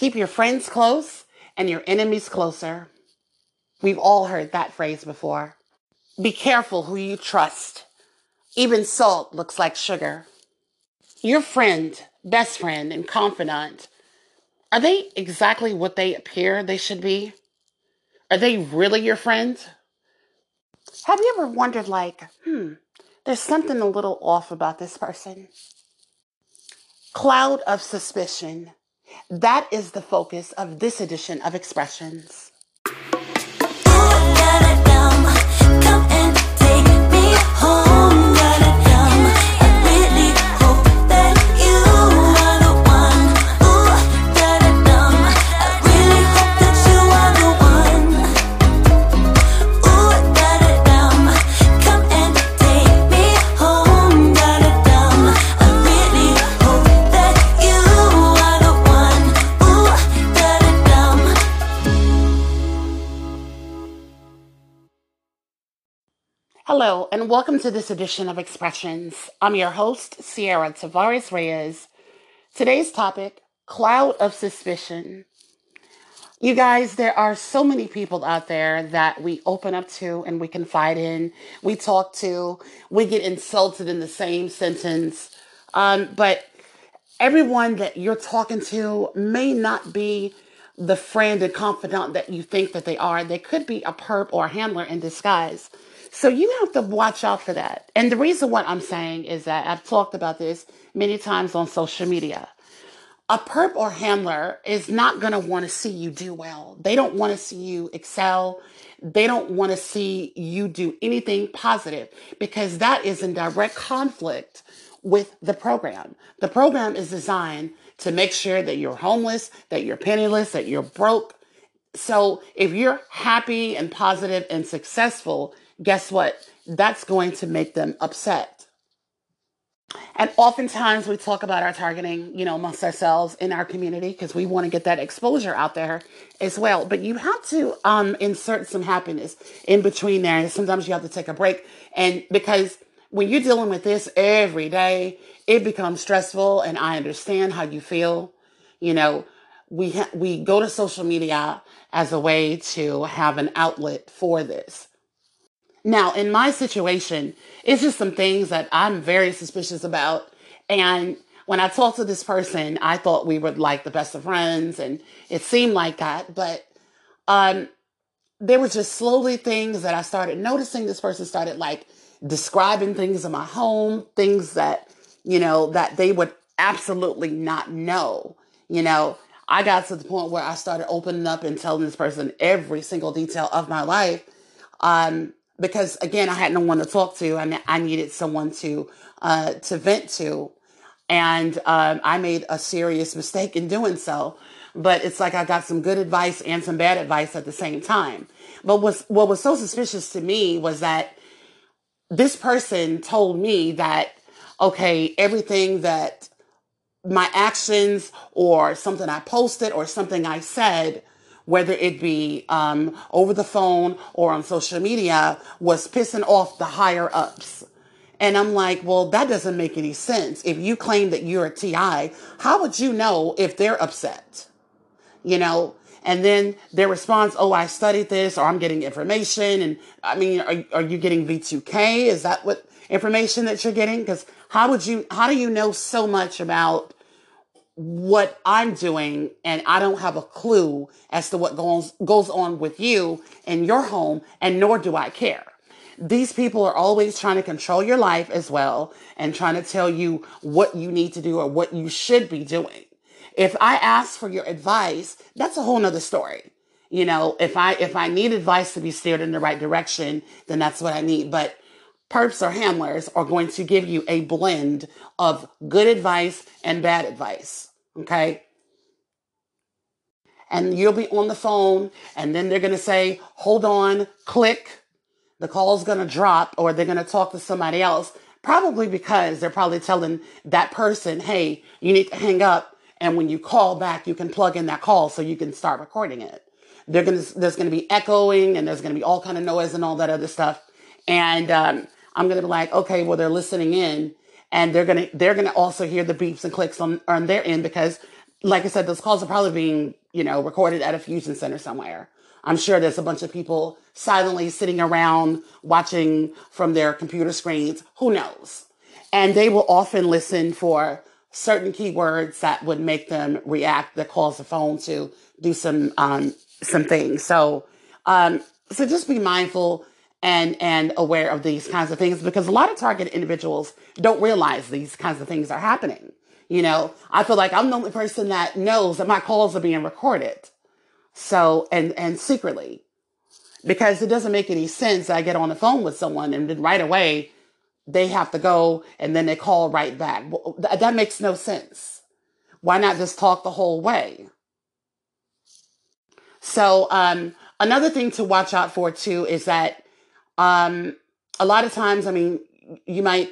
Keep your friends close and your enemies closer. We've all heard that phrase before. Be careful who you trust. Even salt looks like sugar. Your friend, best friend, and confidant, are they exactly what they appear they should be? Are they really your friend? Have you ever wondered, like, hmm, there's something a little off about this person? Cloud of suspicion. That is the focus of this edition of Expressions. Hello, and welcome to this edition of Expressions. I'm your host, Ciara Tavares Reyes. Today's topic cloud of suspicion. You guys, there are so many people out there that we open up to and we confide in, we talk to, we get insulted in the same sentence. Um, but everyone that you're talking to may not be the friend and confidant that you think that they are. They could be a perp or a handler in disguise. So you have to watch out for that. And the reason what I'm saying is that I've talked about this many times on social media. A perp or handler is not going to want to see you do well. They don't want to see you excel. They don't want to see you do anything positive because that is in direct conflict with the program. The program is designed to make sure that you're homeless, that you're penniless, that you're broke. So if you're happy and positive and successful, guess what? That's going to make them upset. And oftentimes we talk about our targeting, you know, amongst ourselves in our community because we want to get that exposure out there as well. But you have to um, insert some happiness in between there. And sometimes you have to take a break. And because when you're dealing with this every day, it becomes stressful. And I understand how you feel. You know, we ha- we go to social media as a way to have an outlet for this. Now, in my situation, it's just some things that I'm very suspicious about. And when I talked to this person, I thought we were like the best of friends, and it seemed like that. But um, there were just slowly things that I started noticing. This person started like describing things in my home, things that, you know, that they would absolutely not know. You know, I got to the point where I started opening up and telling this person every single detail of my life. Um, because again, I had no one to talk to, and I needed someone to uh, to vent to, and um, I made a serious mistake in doing so. But it's like I got some good advice and some bad advice at the same time. But what was so suspicious to me was that this person told me that okay, everything that my actions or something I posted or something I said whether it be um, over the phone or on social media, was pissing off the higher ups. And I'm like, well, that doesn't make any sense. If you claim that you're a TI, how would you know if they're upset? You know? And then their response, oh, I studied this or I'm getting information. And I mean, are, are you getting V2K? Is that what information that you're getting? Because how would you, how do you know so much about what I'm doing and I don't have a clue as to what goes goes on with you in your home and nor do I care. These people are always trying to control your life as well and trying to tell you what you need to do or what you should be doing. If I ask for your advice, that's a whole nother story. You know, if I if I need advice to be steered in the right direction, then that's what I need. But perps or handlers are going to give you a blend of good advice and bad advice. Okay. And you'll be on the phone and then they're going to say, hold on, click. The call's going to drop or they're going to talk to somebody else. Probably because they're probably telling that person, hey, you need to hang up. And when you call back, you can plug in that call so you can start recording it. They're gonna, there's going to be echoing and there's going to be all kind of noise and all that other stuff. And um, I'm going to be like, okay, well, they're listening in and they're to they're to also hear the beeps and clicks on on their end because like I said, those calls are probably being, you know, recorded at a fusion center somewhere. I'm sure there's a bunch of people silently sitting around watching from their computer screens. Who knows? And they will often listen for certain keywords that would make them react that calls the phone to do some um, some things. So um, so just be mindful and and aware of these kinds of things because a lot of targeted individuals don't realize these kinds of things are happening. You know, I feel like I'm the only person that knows that my calls are being recorded. So and and secretly. Because it doesn't make any sense that I get on the phone with someone and then right away they have to go and then they call right back. That makes no sense. Why not just talk the whole way? So, um, another thing to watch out for too is that um, a lot of times, I mean, you might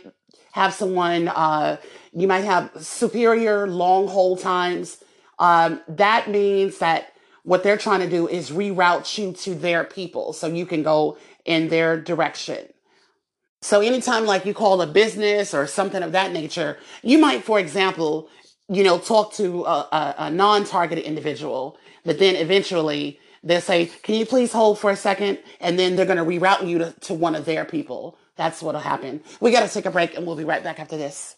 have someone, uh, you might have superior long hold times. Um, that means that what they're trying to do is reroute you to their people so you can go in their direction. So anytime like you call a business or something of that nature, you might, for example, you know, talk to a, a, a non-targeted individual, but then eventually they'll say, can you please hold for a second? And then they're going to reroute you to, to one of their people. That's what'll happen. We got to take a break and we'll be right back after this.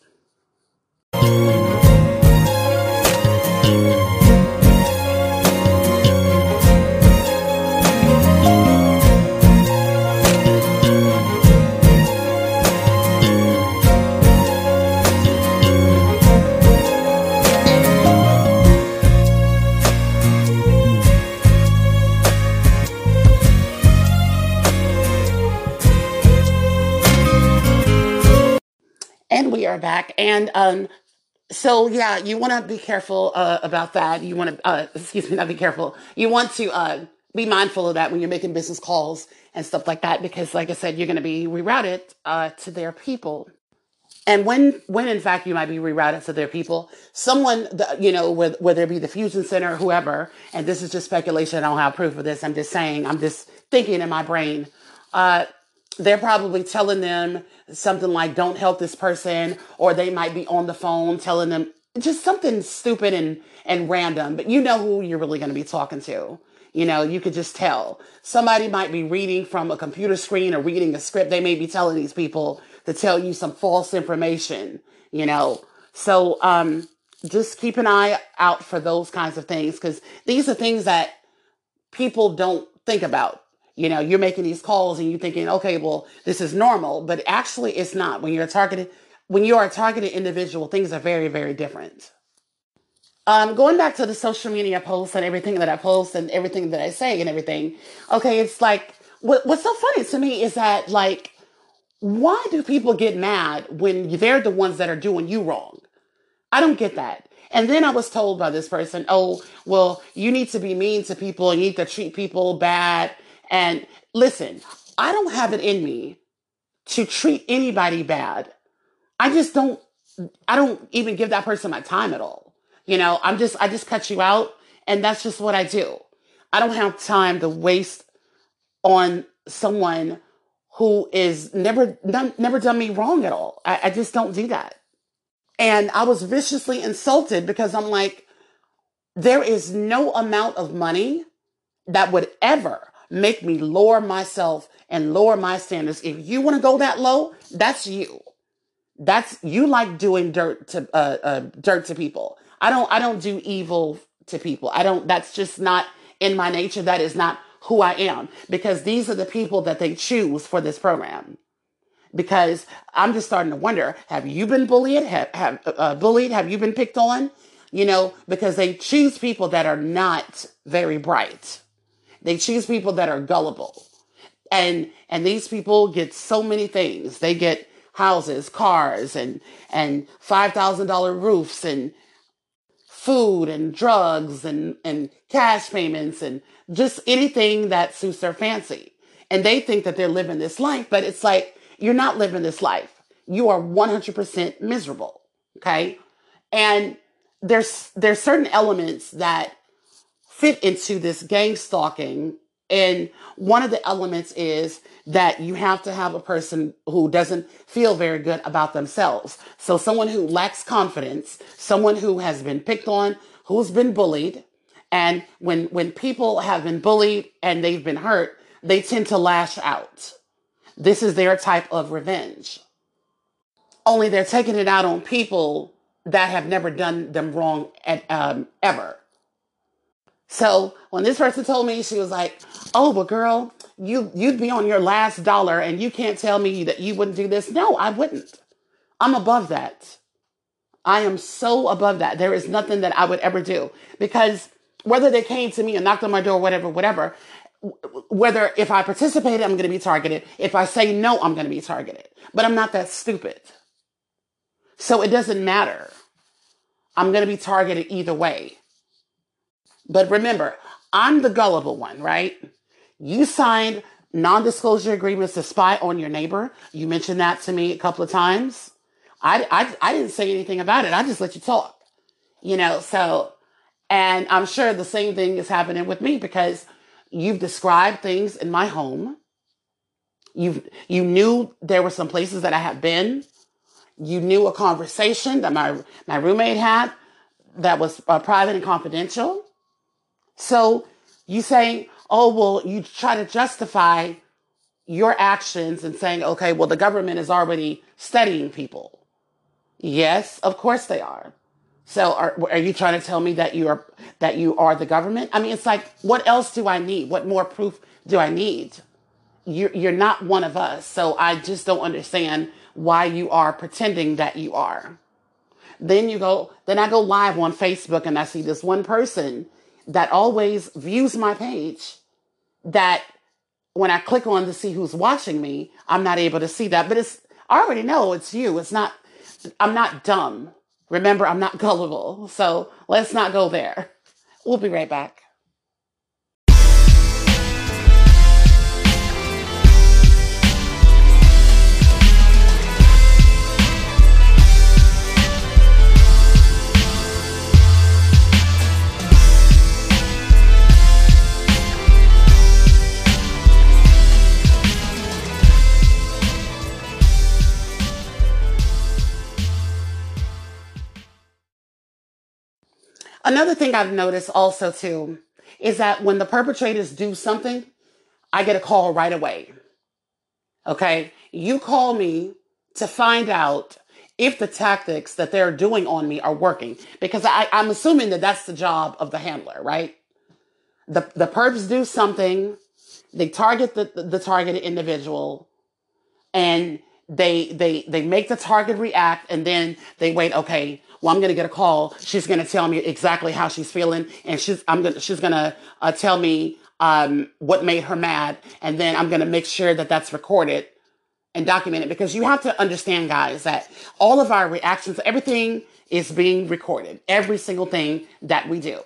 We are back. And um, so, yeah, you want to be careful uh, about that. You want to, uh, excuse me, not be careful. You want to uh, be mindful of that when you're making business calls and stuff like that, because, like I said, you're going to be rerouted uh, to their people. And when, when in fact you might be rerouted to their people, someone, you know, whether, whether it be the fusion center or whoever, and this is just speculation, I don't have proof of this. I'm just saying, I'm just thinking in my brain. They're probably telling them something like, don't help this person, or they might be on the phone telling them just something stupid and, and random, but you know who you're really going to be talking to. You know, you could just tell. Somebody might be reading from a computer screen or reading a script. They may be telling these people to tell you some false information, you know. So um, just keep an eye out for those kinds of things because these are things that people don't think about. You know, you're making these calls and you're thinking, okay, well, this is normal, but actually it's not. When you're targeted, when you are a targeted individual, things are very, very different. Um, going back to the social media posts and everything that I post and everything that I say and everything, okay, it's like what, what's so funny to me is that like, why do people get mad when they're the ones that are doing you wrong? I don't get that. And then I was told by this person, oh, well, you need to be mean to people you need to treat people bad. And listen, I don't have it in me to treat anybody bad. I just don't, I don't even give that person my time at all. You know, I'm just, I just cut you out and that's just what I do. I don't have time to waste on someone who is never done, never done me wrong at all. I, I just don't do that. And I was viciously insulted because I'm like, there is no amount of money that would ever make me lower myself and lower my standards. If you want to go that low, that's you. That's you like doing dirt to uh, uh, dirt to people. I don't I don't do evil to people. I don't that's just not in my nature. That is not who I am because these are the people that they choose for this program. Because I'm just starting to wonder, have you been bullied? Have, have uh, bullied? Have you been picked on? You know, because they choose people that are not very bright. They choose people that are gullible. And and these people get so many things. They get houses, cars, and and five thousand dollar roofs and food and drugs and, and cash payments and just anything that suits their fancy. And they think that they're living this life, but it's like, you're not living this life. You are 100% miserable. Okay. And there's, there's certain elements that fit into this gang stalking and one of the elements is that you have to have a person who doesn't feel very good about themselves. So someone who lacks confidence, someone who has been picked on, who's been bullied. And when, when people have been bullied and they've been hurt, they tend to lash out. This is their type of revenge. Only they're taking it out on people that have never done them wrong at, um, ever. So when this person told me, she was like, "Oh, but girl, you you'd be on your last dollar, and you can't tell me that you wouldn't do this." No, I wouldn't. I'm above that. I am so above that. There is nothing that I would ever do because whether they came to me and knocked on my door, whatever, whatever, whether if I participate, I'm going to be targeted. If I say no, I'm going to be targeted. But I'm not that stupid. So it doesn't matter. I'm going to be targeted either way. But remember, I'm the gullible one, right? You signed non disclosure agreements to spy on your neighbor. You mentioned that to me a couple of times. I, I, I didn't say anything about it. I just let you talk, you know, so, and I'm sure the same thing is happening with me because you've described things in my home. You you knew there were some places that I had been. You knew a conversation that my my roommate had that was uh, private and confidential. So you say, oh, well, you try to justify your actions and saying, okay, well, the government is already studying people. Yes, of course they are. So are, are you trying to tell me that you are, that you are the government? I mean, it's like, what else do I need? What more proof do I need? You're, you're not one of us. So I just don't understand why you are pretending that you are. Then you go, then I go live on Facebook and I see this one person that always views my page that when I click on to see who's watching me, I'm not able to see that. But it's, I already know it's you. It's not, I'm not dumb. Remember, I'm not gullible. So let's not go there. We'll be right back. Another thing I've noticed also too is that when the perpetrators do something, I get a call right away. Okay. You call me to find out if the tactics that they're doing on me are working because I, am assuming that that's the job of the handler, right? The, the perps do something. They target the, the, the targeted individual and they, they, they make the target react and then they wait. Okay well, I'm going to get a call. She's going to tell me exactly how she's feeling, and she's I'm going she's going to uh, tell me um, what made her mad, and then I'm going to make sure that that's recorded and documented because you have to understand, guys, that all of our reactions, everything is being recorded, every single thing that we do.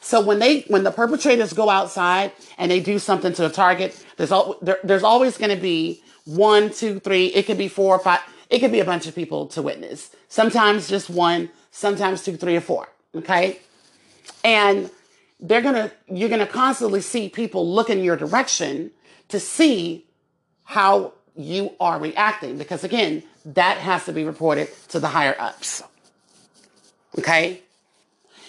So when they when the perpetrators go outside and they do something to a target, there's all there, there's always going to be one, two, three. It could be four five. It could be a bunch of people to witness. Sometimes just one sometimes two, three, or four. Okay. And they're going to, you're going to constantly see people look in your direction to see how you are reacting. Because again, that has to be reported to the higher ups. Okay.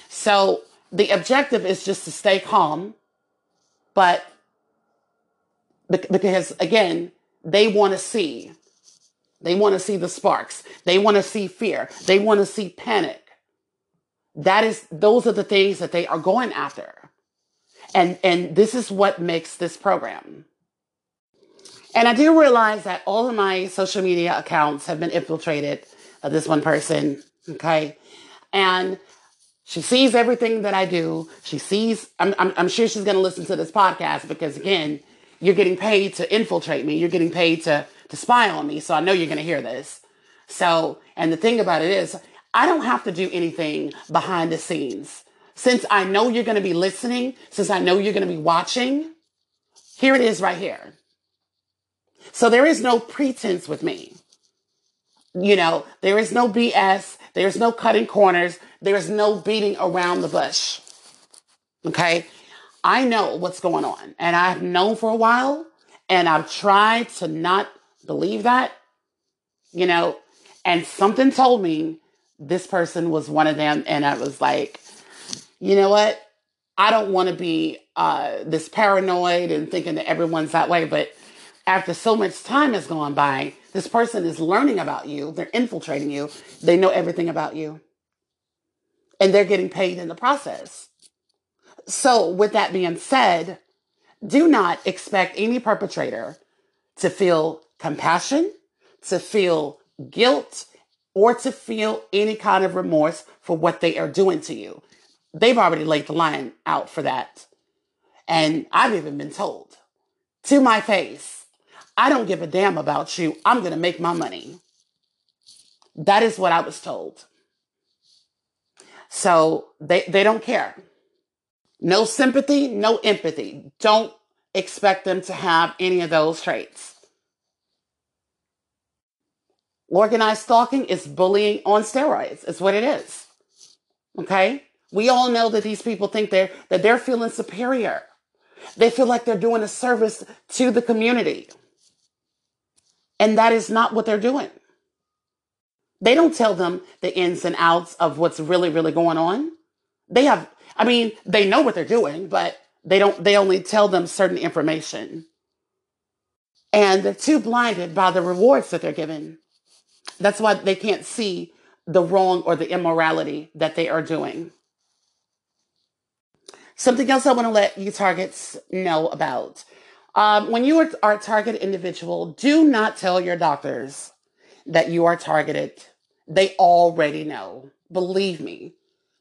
So the objective is just to stay calm, but because again, they want to see they want to see the sparks. They want to see fear. They want to see panic. That is, those are the things that they are going after. And, and this is what makes this program. And I do realize that all of my social media accounts have been infiltrated by this one person. Okay. And she sees everything that I do. She sees, I'm, I'm, I'm sure she's going to listen to this podcast because again, you're getting paid to infiltrate me. You're getting paid to to spy on me. So I know you're going to hear this. So, and the thing about it is, I don't have to do anything behind the scenes. Since I know you're going to be listening, since I know you're going to be watching, here it is right here. So there is no pretense with me. You know, there is no BS. There's no cutting corners. There's no beating around the bush. Okay. I know what's going on and I've known for a while and I've tried to not believe that, you know, and something told me this person was one of them. And I was like, you know what? I don't want to be uh, this paranoid and thinking that everyone's that way, but after so much time has gone by, this person is learning about you. They're infiltrating you. They know everything about you. And they're getting paid in the process. So, with that being said, do not expect any perpetrator to feel compassion, to feel guilt, or to feel any kind of remorse for what they are doing to you. They've already laid the line out for that. And I've even been told to my face, I don't give a damn about you. I'm going to make my money. That is what I was told. So they, they don't care. No sympathy, no empathy. Don't expect them to have any of those traits. Organized stalking is bullying on steroids. It's what it is. Okay? We all know that these people think they're that they're feeling superior. They feel like they're doing a service to the community. And that is not what they're doing. They don't tell them the ins and outs of what's really, really going on. They have, I mean, they know what they're doing, but they don't, they only tell them certain information. And they're too blinded by the rewards that they're given. That's why they can't see the wrong or the immorality that they are doing. Something else I want to let you targets know about. Um, when you are, are a target individual, do not tell your doctors that you are targeted. They already know. Believe me,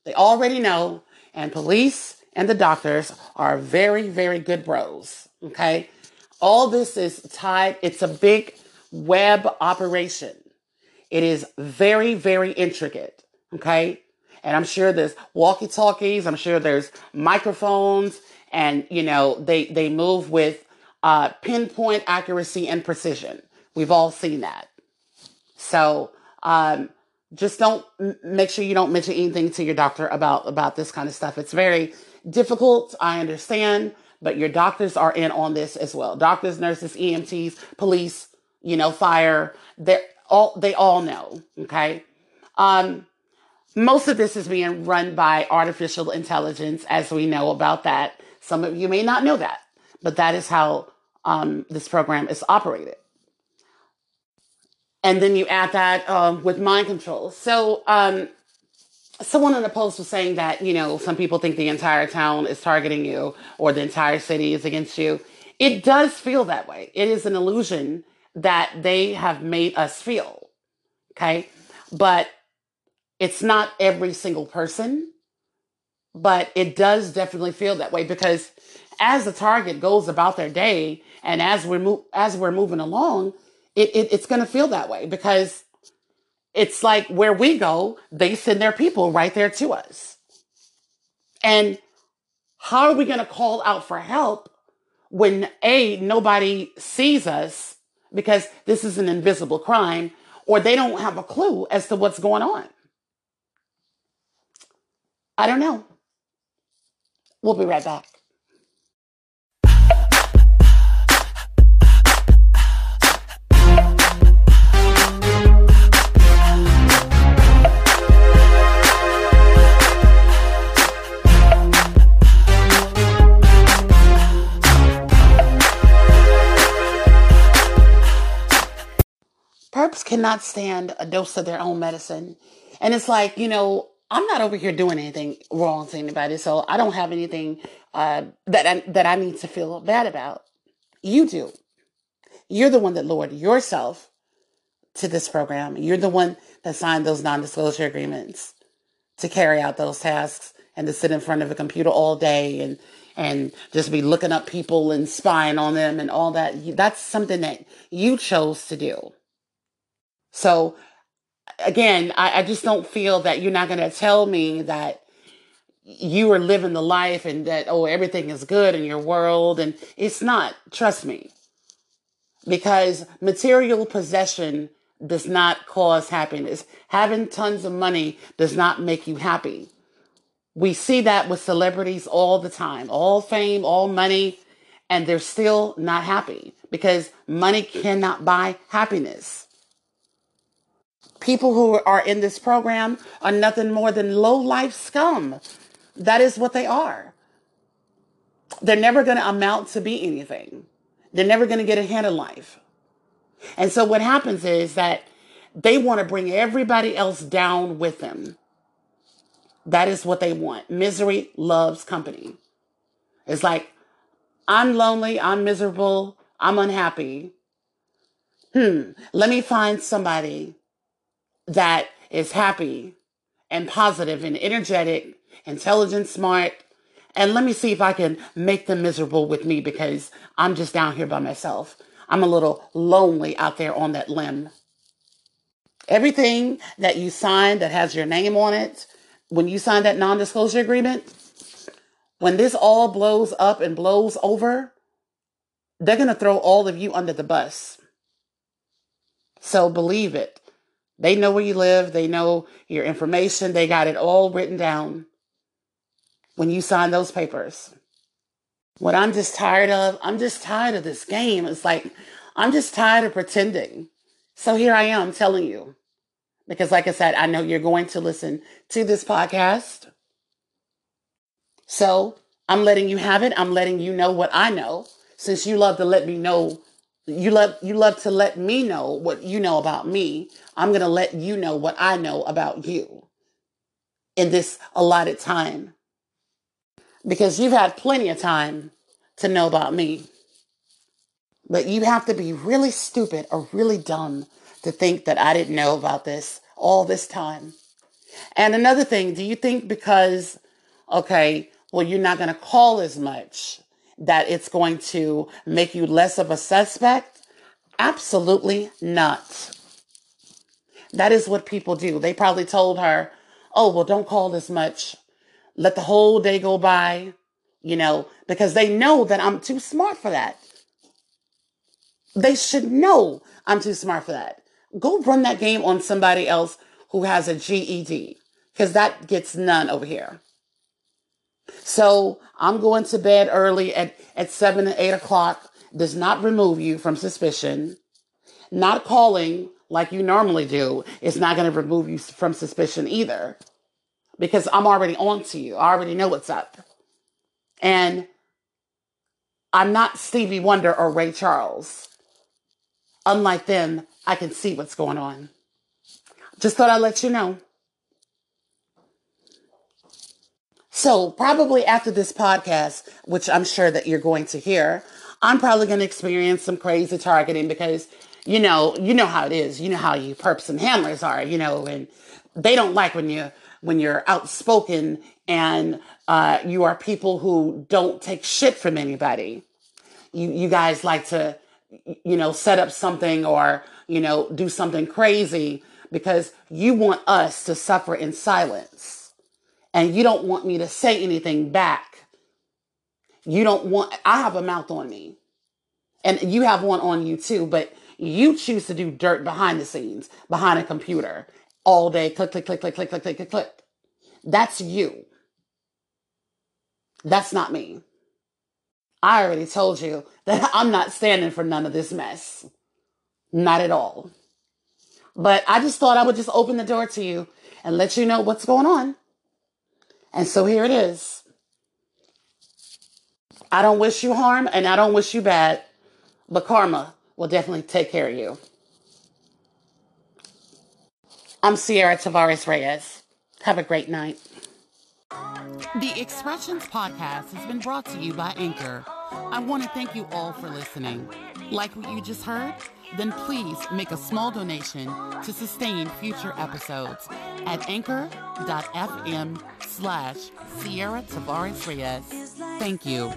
they already know. And police and the doctors are very, very good bros. Okay. All this is tied. It's a big web operation. It is very, very intricate. Okay. And I'm sure there's walkie talkies. I'm sure there's microphones and, you know, they, they move with uh, pinpoint accuracy and precision. We've all seen that. So, um, just don't make sure you don't mention anything to your doctor about, about this kind of stuff. It's very difficult. I understand, but your doctors are in on this as well. Doctors, nurses, EMTs, police, you know, fire, they're all, they all know. Okay. Um, most of this is being run by artificial intelligence, as we know about that. Some of you may not know that, but that is how um, this program is operated. And then you add that um, with mind control. So, um, someone in the post was saying that, you know, some people think the entire town is targeting you or the entire city is against you. It does feel that way. It is an illusion that they have made us feel. Okay. But it's not every single person, but it does definitely feel that way because as the target goes about their day and as we're mo- as we're moving along, it, it it's going to feel that way because it's like where we go, they send their people right there to us. And how are we going to call out for help when A, nobody sees us because this is an invisible crime, or they don't have a clue as to what's going on? I don't know. We'll be right back. Cannot stand a dose of their own medicine. And it's like, you know, I'm not over here doing anything wrong to anybody, so I don't have anything uh, that I, that I need to feel bad about. You do. You're the one that lowered yourself to this program. You're the one that signed those non-disclosure agreements to carry out those tasks and to sit in front of a computer all day and and just be looking up people and spying on them and all that. That's something that you chose to do. So again, I, I just don't feel that you're not going to tell me that you are living the life and that, oh, everything is good in your world. And it's not. Trust me. Because material possession does not cause happiness. Having tons of money does not make you happy. We see that with celebrities all the time, all fame, all money, and they're still not happy because money cannot buy happiness people who are in this program are nothing more than low life scum that is what they are. They're never going to amount to be anything. They're never going to get ahead in life. And so what happens is that they want to bring everybody else down with them. That is what they want. Misery loves company. It's like, I'm lonely, I'm miserable, I'm unhappy. Hmm, let me find somebody that is happy and positive and energetic, intelligent, smart, and let me see if I can make them miserable with me because I'm just down here by myself. I'm a little lonely out there on that limb. Everything that you sign that has your name on it, when you sign that non disclosure agreement, when this all blows up and blows over, they're going to throw all of you under the bus. So believe it. They know where you live, they know your information, they got it all written down when you sign those papers. What I'm just tired of, I'm just tired of this game. It's like, I'm just tired of pretending. So here I am telling you. Because, like I said, I know you're going to listen to this podcast. So I'm letting you have it. I'm letting you know what I know. Since you love to let me know, you love you love to let me know what you know about me. I'm gonna let you know what I know about you in this allotted time because you've had plenty of time to know about me. But you have to be really stupid or really dumb to think that I didn't know about this all this time. And another thing, do you think because, okay, well, you're not going to call as much, that it's going to make you less of a suspect? Absolutely not. That is what people do. They probably told her, oh, well, don't call as much let the whole day go by, you know, because they know that I'm too smart for that. They should know I'm too smart for that. Go run that game on somebody else who has a GED because that gets none over here. So I'm going to bed early at, at seven and eight o'clock does not remove you from suspicion. Not calling like you normally do is not going to remove you from suspicion either because I'm already on to you. I already know what's up. And I'm not Stevie Wonder or Ray Charles. Unlike them, I can see what's going on. Just thought I'd let you know. So, probably after this podcast, which I'm sure that you're going to hear, I'm probably going to experience some crazy targeting because, you know, you know how it is. You know how you perps and handlers are, you know, and they don't like when you when you're outspoken and uh, you are people who don't take shit from anybody. You you guys like to you know set up something or you know do something crazy because you want us to suffer in silence and you don't want me to say anything back. You don't want I have a mouth on me. And you have one on you too, but you choose to do dirt behind the scenes, behind a computer all day. Click, click, click, click, click, click, click, click, click. That's you. That's not me. I already told you that I'm not standing for none of this mess. Not at all. But I just thought I would just open the door to you and let you know what's going on. And so here it is. I don't wish you harm and I don't wish you bad, but karma will definitely take care of you. I'm Ciara Tavares Reyes. Have a great night. The Expressions podcast has been brought to you by Anchor. I want to thank you all for listening. Like what you just heard? then please make a small donation to sustain future episodes at anchor.fm slash Ciara Tavares Reyes. Thank you.